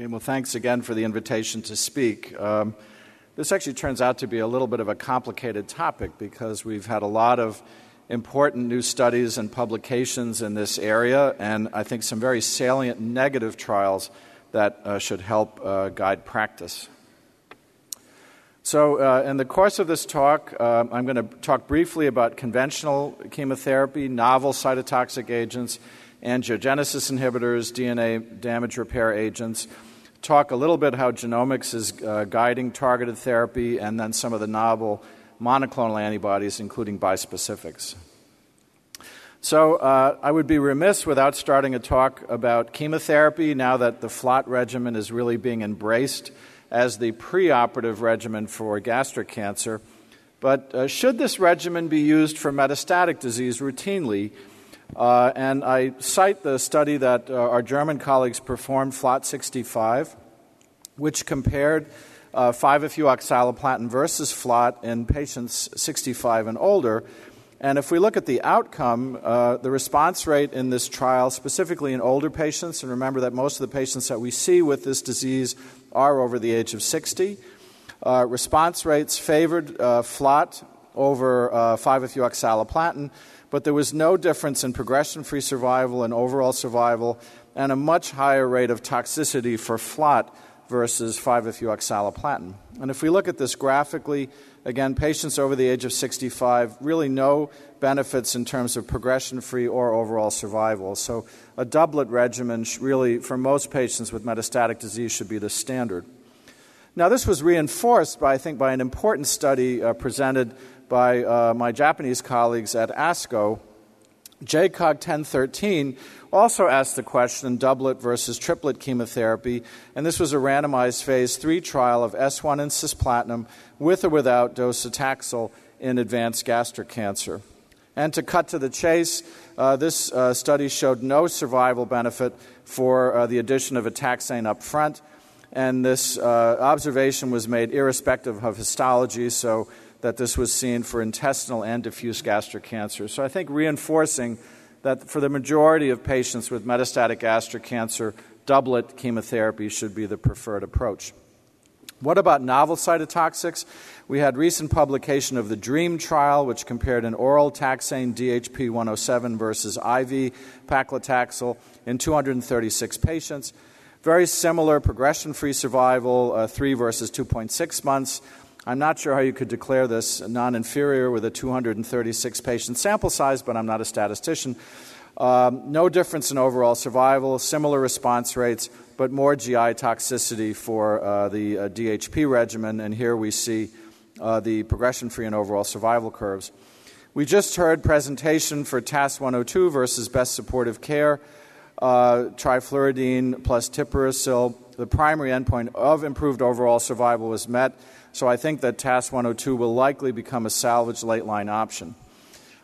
Okay, well, thanks again for the invitation to speak. Um, this actually turns out to be a little bit of a complicated topic because we've had a lot of important new studies and publications in this area, and I think some very salient negative trials that uh, should help uh, guide practice. So, uh, in the course of this talk, uh, I'm going to talk briefly about conventional chemotherapy, novel cytotoxic agents, angiogenesis inhibitors, DNA damage repair agents talk a little bit how genomics is uh, guiding targeted therapy, and then some of the novel monoclonal antibodies, including bispecifics. So, uh, I would be remiss without starting a talk about chemotherapy now that the FLOT regimen is really being embraced as the preoperative regimen for gastric cancer. But uh, should this regimen be used for metastatic disease routinely? Uh, and I cite the study that uh, our German colleagues performed, FLOT 65, which compared uh, 5-FU versus FLOT in patients 65 and older. And if we look at the outcome, uh, the response rate in this trial, specifically in older patients, and remember that most of the patients that we see with this disease are over the age of 60, uh, response rates favored uh, FLOT over 5-FU oxaliplatin but there was no difference in progression free survival and overall survival, and a much higher rate of toxicity for FLOT versus 5-FU oxaliplatin. And if we look at this graphically, again, patients over the age of 65, really no benefits in terms of progression free or overall survival. So a doublet regimen, really, for most patients with metastatic disease, should be the standard. Now, this was reinforced by, I think, by an important study uh, presented by uh, my Japanese colleagues at ASCO, JCOG 1013 also asked the question doublet versus triplet chemotherapy, and this was a randomized phase 3 trial of S1 and cisplatin with or without docetaxel in advanced gastric cancer. And to cut to the chase, uh, this uh, study showed no survival benefit for uh, the addition of a taxane up front, and this uh, observation was made irrespective of histology, so that this was seen for intestinal and diffuse gastric cancer. So I think reinforcing that for the majority of patients with metastatic gastric cancer, doublet chemotherapy should be the preferred approach. What about novel cytotoxics? We had recent publication of the DREAM trial, which compared an oral taxane DHP 107 versus IV paclitaxel in 236 patients. Very similar progression free survival, uh, 3 versus 2.6 months. I'm not sure how you could declare this non inferior with a 236 patient sample size, but I'm not a statistician. Um, no difference in overall survival, similar response rates, but more GI toxicity for uh, the uh, DHP regimen, and here we see uh, the progression free and overall survival curves. We just heard presentation for TAS 102 versus best supportive care, uh, trifluridine plus tipiracil. The primary endpoint of improved overall survival was met so I think that TAS 102 will likely become a salvage late line option.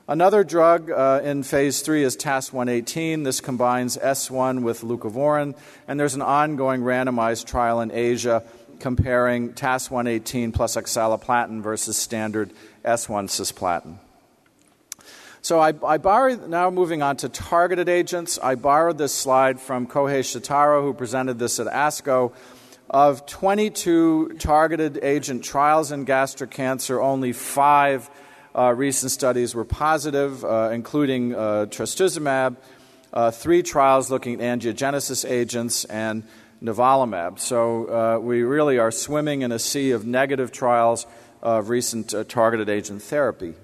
Another drug uh, in phase three is TAS 118. This combines S1 with leucovorin, and there's an ongoing randomized trial in Asia comparing TAS 118 plus oxaliplatin versus standard S1 cisplatin. So I, I borrowed, now moving on to targeted agents, I borrowed this slide from Kohei Shitara, who presented this at ASCO. Of 22 targeted agent trials in gastric cancer, only five uh, recent studies were positive, uh, including uh, trastuzumab, uh, three trials looking at angiogenesis agents, and nivolumab. So uh, we really are swimming in a sea of negative trials of recent uh, targeted agent therapy.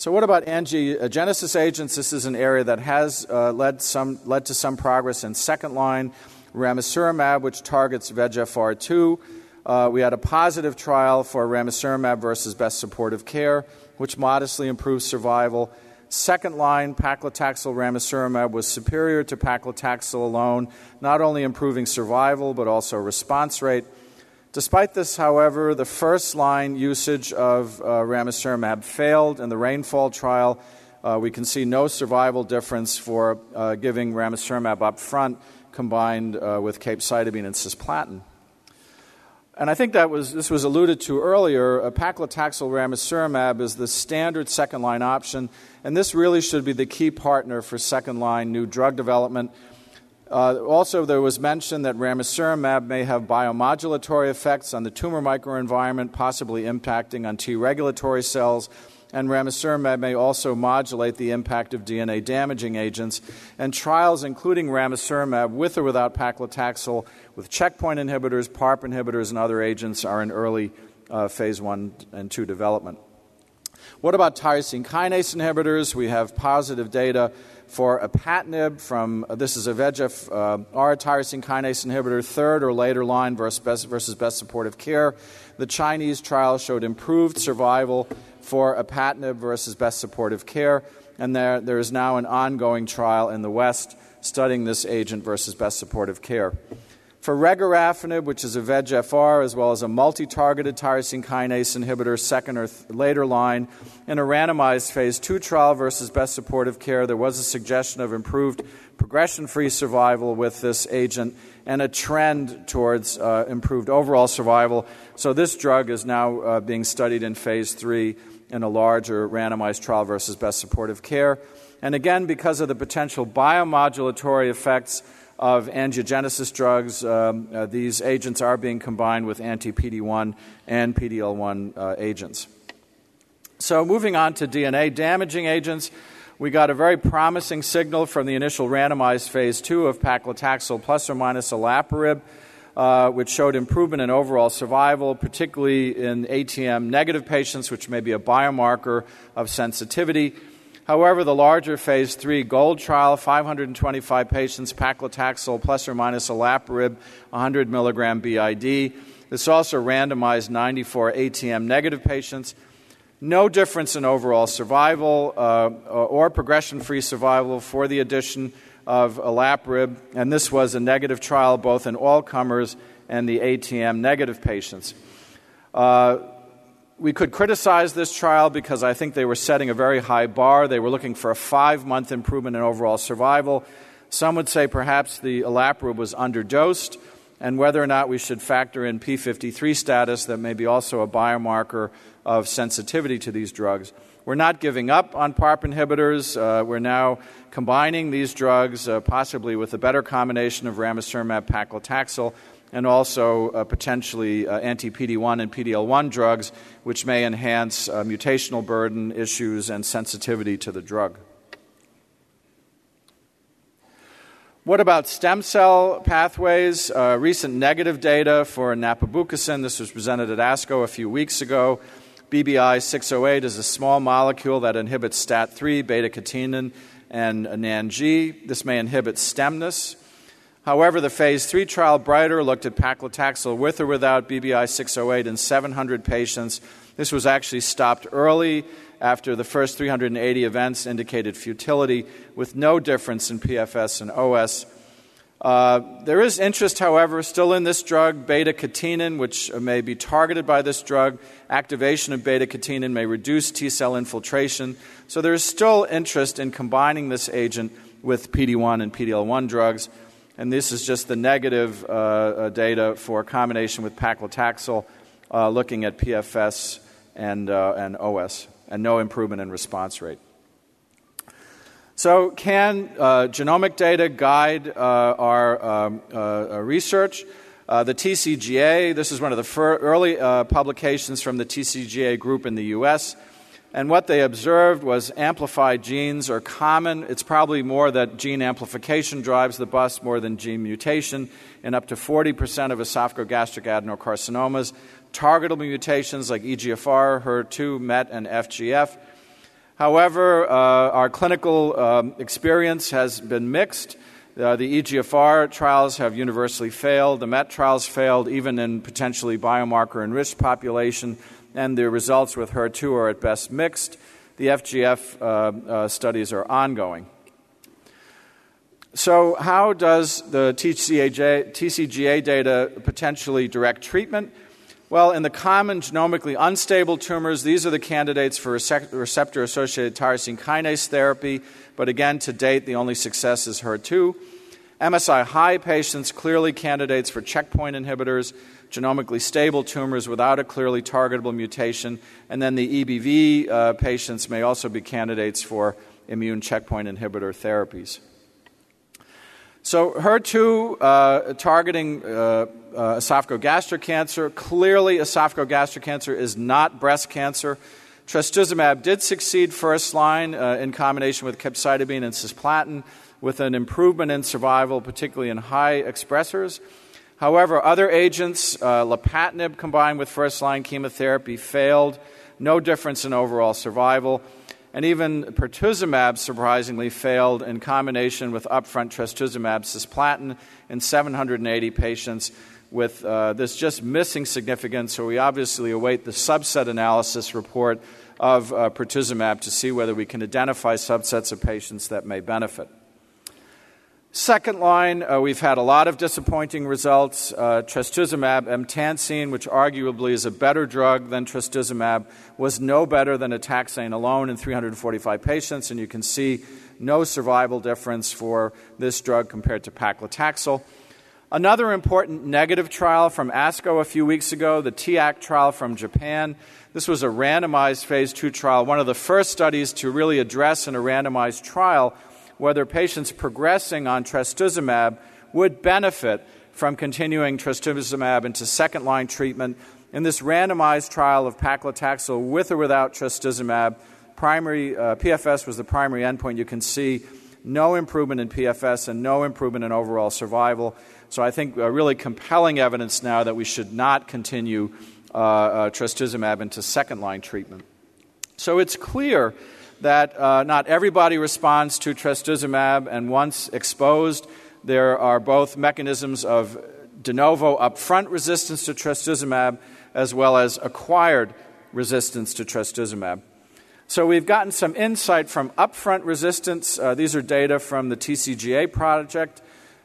So, what about angiogenesis agents? This is an area that has led, some, led to some progress in second line ramucirumab, which targets VEGFR2. Uh, we had a positive trial for ramucirumab versus best supportive care, which modestly improved survival. Second line, paclitaxel ramucirumab was superior to paclitaxel alone, not only improving survival but also response rate. Despite this, however, the first line usage of uh, ramucirumab failed in the rainfall trial. Uh, we can see no survival difference for uh, giving ramucirumab up front combined uh, with capecitabine and cisplatin. And I think that was this was alluded to earlier. Uh, paclitaxel ramucirumab is the standard second line option, and this really should be the key partner for second line new drug development. Uh, also, there was mention that ramucirumab may have biomodulatory effects on the tumor microenvironment, possibly impacting on T regulatory cells. And ramucirumab may also modulate the impact of DNA damaging agents. And trials including ramucirumab with or without paclitaxel, with checkpoint inhibitors, PARP inhibitors, and other agents are in early uh, phase one and two development. What about tyrosine kinase inhibitors? We have positive data for apatinib from uh, this is a VEGF uh, R tyrosine kinase inhibitor, third or later line versus best, versus best supportive care. The Chinese trial showed improved survival for apatinib versus best supportive care, and there, there is now an ongoing trial in the West studying this agent versus best supportive care. For regorafenib, which is a VEGFR, as well as a multi targeted tyrosine kinase inhibitor, second or th- later line, in a randomized phase 2 trial versus best supportive care, there was a suggestion of improved progression free survival with this agent and a trend towards uh, improved overall survival. So, this drug is now uh, being studied in phase 3 in a larger randomized trial versus best supportive care. And again, because of the potential biomodulatory effects, of angiogenesis drugs. Um, uh, these agents are being combined with anti PD 1 and PD 1 uh, agents. So, moving on to DNA damaging agents, we got a very promising signal from the initial randomized phase 2 of paclitaxel plus or minus olaparib. Uh, which showed improvement in overall survival, particularly in ATM negative patients, which may be a biomarker of sensitivity. However, the larger phase 3 GOLD trial, 525 patients, paclitaxel plus or minus olaparib, 100 milligram BID. This also randomized 94 ATM negative patients. No difference in overall survival uh, or progression free survival for the addition of olaparib, and this was a negative trial both in all comers and the ATM negative patients. Uh, we could criticize this trial because I think they were setting a very high bar. They were looking for a five month improvement in overall survival. Some would say perhaps the olaparib was underdosed, and whether or not we should factor in p53 status, that may be also a biomarker of sensitivity to these drugs. We're not giving up on PARP inhibitors. Uh, we're now combining these drugs, uh, possibly with a better combination of ramucirumab paclitaxel and also uh, potentially uh, anti PD 1 and PDL 1 drugs, which may enhance uh, mutational burden issues and sensitivity to the drug. What about stem cell pathways? Uh, recent negative data for napabucasin. This was presented at ASCO a few weeks ago. BBI 608 is a small molecule that inhibits STAT3, beta catenin, and NANOG. This may inhibit stemness, However, the phase 3 trial Brighter looked at paclitaxel with or without BBI 608 in 700 patients. This was actually stopped early after the first 380 events indicated futility, with no difference in PFS and OS. Uh, there is interest, however, still in this drug, beta catenin, which may be targeted by this drug. Activation of beta catenin may reduce T cell infiltration. So there is still interest in combining this agent with PD 1 and PDL 1 drugs and this is just the negative uh, uh, data for combination with paclitaxel, uh, looking at PFS and, uh, and OS, and no improvement in response rate. So, can uh, genomic data guide uh, our um, research? the TCGA, this is one of the early publications from the TCGA group in the US. And what they observed was amplified genes are common. It's probably more that gene amplification drives the bus more than gene mutation in up to 40% of esophagogastric adenocarcinomas. Targetable mutations like EGFR, HER2, MET, and FGF. However, uh, our clinical um, experience has been mixed. Uh, the EGFR trials have universally failed. The MET trials failed, even in potentially biomarker enriched population and the results with HER2 are at best mixed. The FGF uh, uh, studies are ongoing. So, how does the TCGA, TCGA data potentially direct treatment? Well, in the common genomically unstable tumors, these are the candidates for receptor associated tyrosine kinase therapy, but again, to date, the only success is HER2. MSI high patients, clearly candidates for checkpoint inhibitors genomically stable tumors without a clearly targetable mutation. And then the EBV uh, patients may also be candidates for immune checkpoint inhibitor therapies. So, HER2 uh, targeting uh, uh, esophagogastric cancer, clearly, esophagogastric cancer is not breast cancer. Trastuzumab did succeed first line uh, in combination with capecitabine and cisplatin with an improvement in survival, particularly in high expressors. However, other agents, uh, lapatinib combined with first line chemotherapy, failed. No difference in overall survival. And even pertuzumab surprisingly failed in combination with upfront trastuzumab cisplatin in 780 patients with uh, this just missing significance. So we obviously await the subset analysis report of uh, pertuzumab to see whether we can identify subsets of patients that may benefit. Second line, uh, we've had a lot of disappointing results. Uh, trastuzumab emtansine, which arguably is a better drug than trastuzumab, was no better than a taxane alone in 345 patients, and you can see no survival difference for this drug compared to paclitaxel. Another important negative trial from ASCO a few weeks ago, the T-ACT trial from Japan. This was a randomized phase two trial, one of the first studies to really address in a randomized trial whether patients progressing on trastuzumab would benefit from continuing trastuzumab into second line treatment. In this randomized trial of paclitaxel with or without trastuzumab, primary uh, PFS was the primary endpoint. You can see no improvement in PFS and no improvement in overall survival. So I think uh, really compelling evidence now that we should not continue uh, uh trastuzumab into second line treatment. So it's clear that uh, not everybody responds to trastuzumab, and once exposed, there are both mechanisms of de novo upfront resistance to trastuzumab as well as acquired resistance to trastuzumab. So we've gotten some insight from upfront resistance. Uh, these are data from the TCGA project.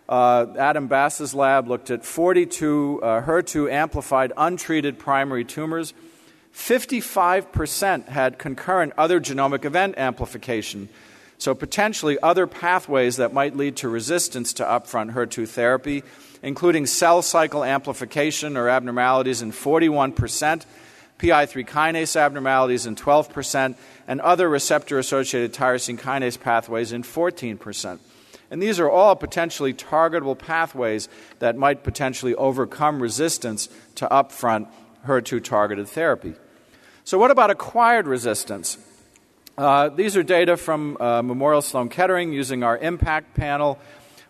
Uh, Adam Bass's lab looked at 42 uh, HER2 amplified untreated primary tumors 55% had concurrent other genomic event amplification. So, potentially, other pathways that might lead to resistance to upfront HER2 therapy, including cell cycle amplification or abnormalities in 41%, PI3 kinase abnormalities in 12%, and other receptor associated tyrosine kinase pathways in 14%. And these are all potentially targetable pathways that might potentially overcome resistance to upfront HER2 targeted therapy. So, what about acquired resistance? Uh, these are data from uh, Memorial Sloan Kettering using our impact panel.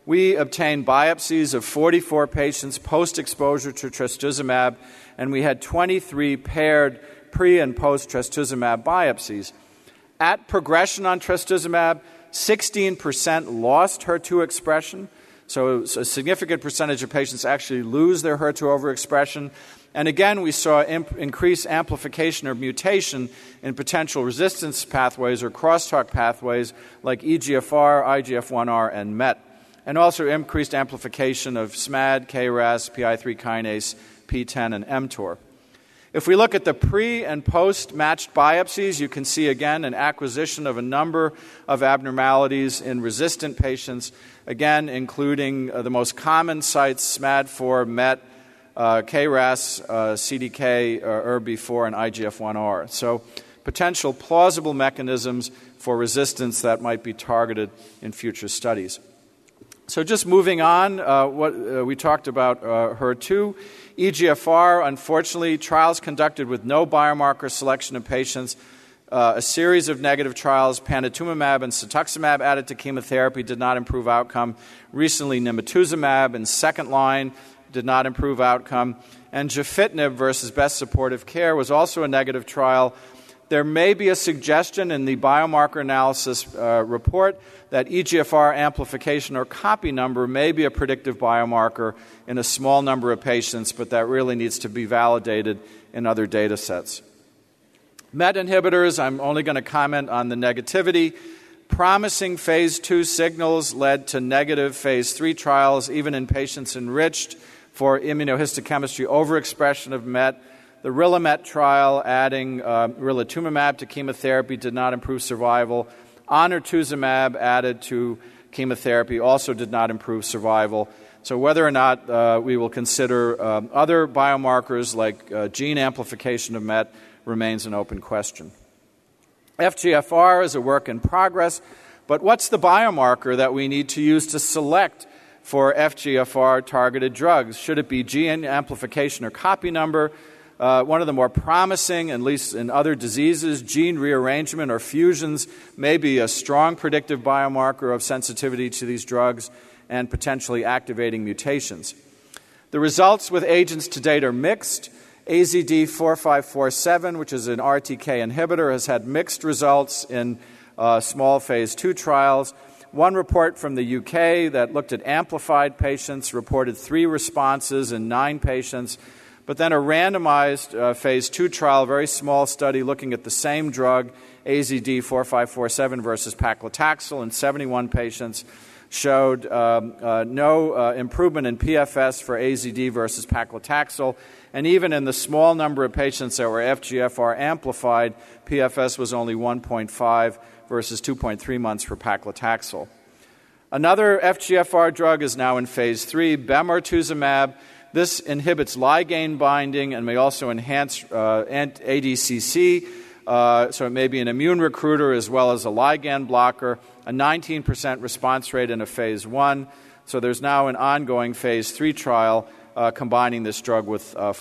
We obtained biopsies of 44 patients post exposure to trastuzumab, and we had 23 paired pre and post trastuzumab biopsies. At progression on trastuzumab, 16% lost HER2 expression. So, a significant percentage of patients actually lose their HER2 overexpression. And again, we saw imp- increased amplification or mutation in potential resistance pathways or crosstalk pathways like EGFR, IGF1R, and MET, and also increased amplification of SMAD, KRAS, PI3 kinase, PTEN, and mTOR. If we look at the pre and post matched biopsies, you can see again an acquisition of a number of abnormalities in resistant patients, again, including uh, the most common sites SMAD4, MET, uh, KRAS, uh, CDK, uh, ERBB4, and IGF1R. So, potential plausible mechanisms for resistance that might be targeted in future studies. So, just moving on, uh, what uh, we talked about uh, HER2. EGFR, unfortunately, trials conducted with no biomarker selection of patients. Uh, a series of negative trials, panitumumab and cetuximab added to chemotherapy did not improve outcome. Recently, nimotuzumab in second line did not improve outcome. And gefitinib versus best supportive care was also a negative trial. There may be a suggestion in the biomarker analysis uh, report that EGFR amplification or copy number may be a predictive biomarker in a small number of patients, but that really needs to be validated in other data sets. MET inhibitors, I'm only going to comment on the negativity. Promising phase two signals led to negative phase three trials, even in patients enriched for immunohistochemistry overexpression of MET. The RILOMET trial adding uh, rilotumumab to chemotherapy did not improve survival. Onartuzumab added to chemotherapy also did not improve survival. So, whether or not uh, we will consider um, other biomarkers like uh, gene amplification of MET remains an open question. FGFR is a work in progress, but what's the biomarker that we need to use to select for FGFR targeted drugs. Should it be gene amplification or copy number? Uh, one of the more promising, at least in other diseases, gene rearrangement or fusions may be a strong predictive biomarker of sensitivity to these drugs and potentially activating mutations. The results with agents to date are mixed. AZD 4547, which is an RTK inhibitor, has had mixed results in uh, small phase 2 trials. One report from the UK that looked at amplified patients reported three responses in nine patients but then a randomized uh, phase two trial, very small study looking at the same drug, AZD 4547 versus paclitaxel in 71 patients, showed um, uh, no uh, improvement in PFS for AZD versus paclitaxel. And even in the small number of patients that were FGFR amplified, PFS was only 1.5 versus 2.3 months for paclitaxel. Another FGFR drug is now in phase three, bemarituzumab this inhibits ligand binding and may also enhance uh, ADCC, uh, so it may be an immune recruiter as well as a ligand blocker. A 19% response rate in a phase one. So there's now an ongoing phase three trial uh, combining this drug with uh.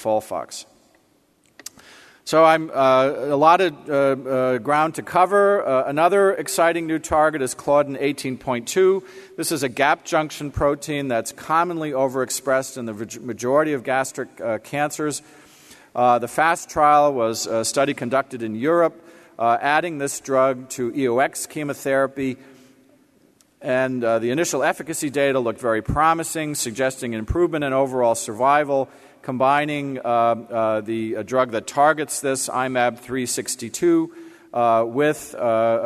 So I'm uh, a lot of uh, uh, ground to cover. Uh, another exciting new target is Claudin 18.2. This is a gap junction protein that's commonly overexpressed in the majority of gastric uh, cancers. Uh, the FAST trial was a study conducted in Europe, adding this drug to EOX chemotherapy. And the initial efficacy data looked very promising, suggesting improvement in overall survival combining uh, uh, the drug that targets this, IMAB 362, uh, with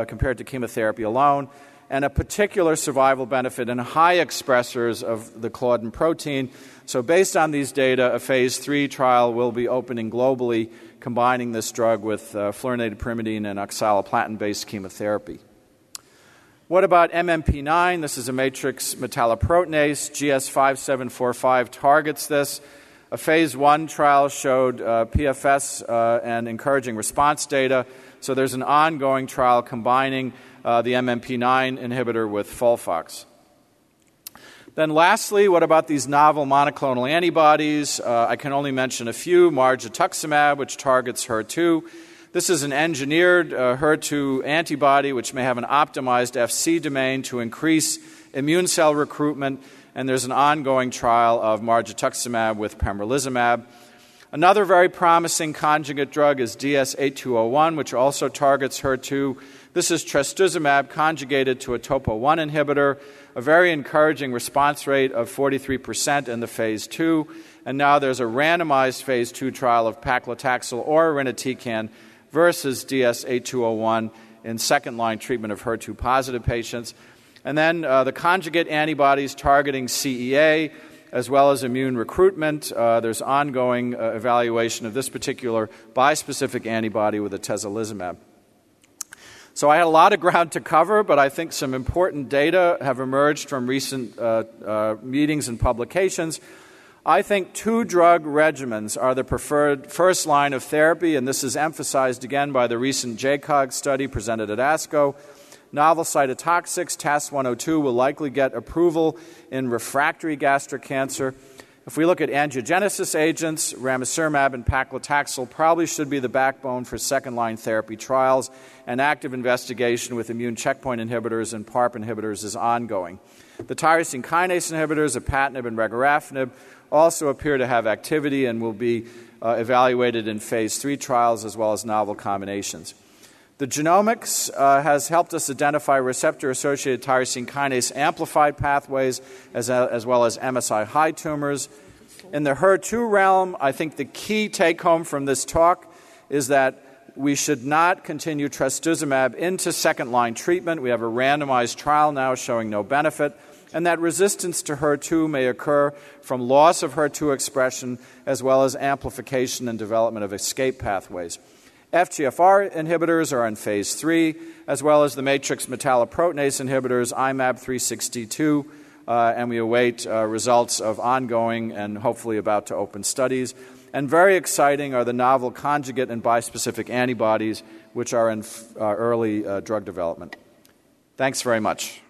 compared to chemotherapy alone, and a particular survival benefit in high expressors of the claudin protein. So, based on these data, a phase three trial will be opening globally, combining this drug with uh, fluorinated pyrimidine and oxaliplatin based chemotherapy. What about MMP9? This is a matrix metalloproteinase. GS5745 targets this. A phase one trial showed uh, PFS uh, and encouraging response data. So there's an ongoing trial combining uh, the MMP9 inhibitor with Folfox. Then, lastly, what about these novel monoclonal antibodies? Uh, I can only mention a few. Margetuximab, which targets HER2. This is an engineered uh, HER2 antibody which may have an optimized FC domain to increase immune cell recruitment and there's an ongoing trial of margetuximab with pembrolizumab. Another very promising conjugate drug is DS8201, which also targets HER2. This is trastuzumab conjugated to a topo 1 inhibitor, a very encouraging response rate of 43% in the phase 2. And now there's a randomized phase 2 trial of paclitaxel or irinotecan versus DS8201 in second line treatment of HER2 positive patients. And then uh, the conjugate antibodies targeting CEA, as well as immune recruitment. Uh, there's ongoing uh, evaluation of this particular bispecific antibody with atezolizumab. So I had a lot of ground to cover, but I think some important data have emerged from recent uh, uh, meetings and publications. I think two drug regimens are the preferred first line of therapy, and this is emphasized again by the recent JCOG study presented at ASCO novel cytotoxics, TAS 102, will likely get approval in refractory gastric cancer. If we look at angiogenesis agents, ramucirumab and paclitaxel probably should be the backbone for second line therapy trials, and active investigation with immune checkpoint inhibitors and PARP inhibitors is ongoing. The tyrosine kinase inhibitors, apatinib and regorafenib, also appear to have activity and will be uh, evaluated in phase three trials as well as novel combinations. The genomics uh, has helped us identify receptor associated tyrosine kinase amplified pathways as, a, as well as MSI high tumors. In the HER2 realm, I think the key take home from this talk is that we should not continue trastuzumab into second line treatment. We have a randomized trial now showing no benefit, and that resistance to HER2 may occur from loss of HER2 expression as well as amplification and development of escape pathways. FGFR inhibitors are in phase three, as well as the matrix metalloproteinase inhibitors, IMAB 362, uh, and we await uh, results of ongoing and hopefully about to open studies. And very exciting are the novel conjugate and bispecific antibodies, which are in f- uh, early uh, drug development. Thanks very much.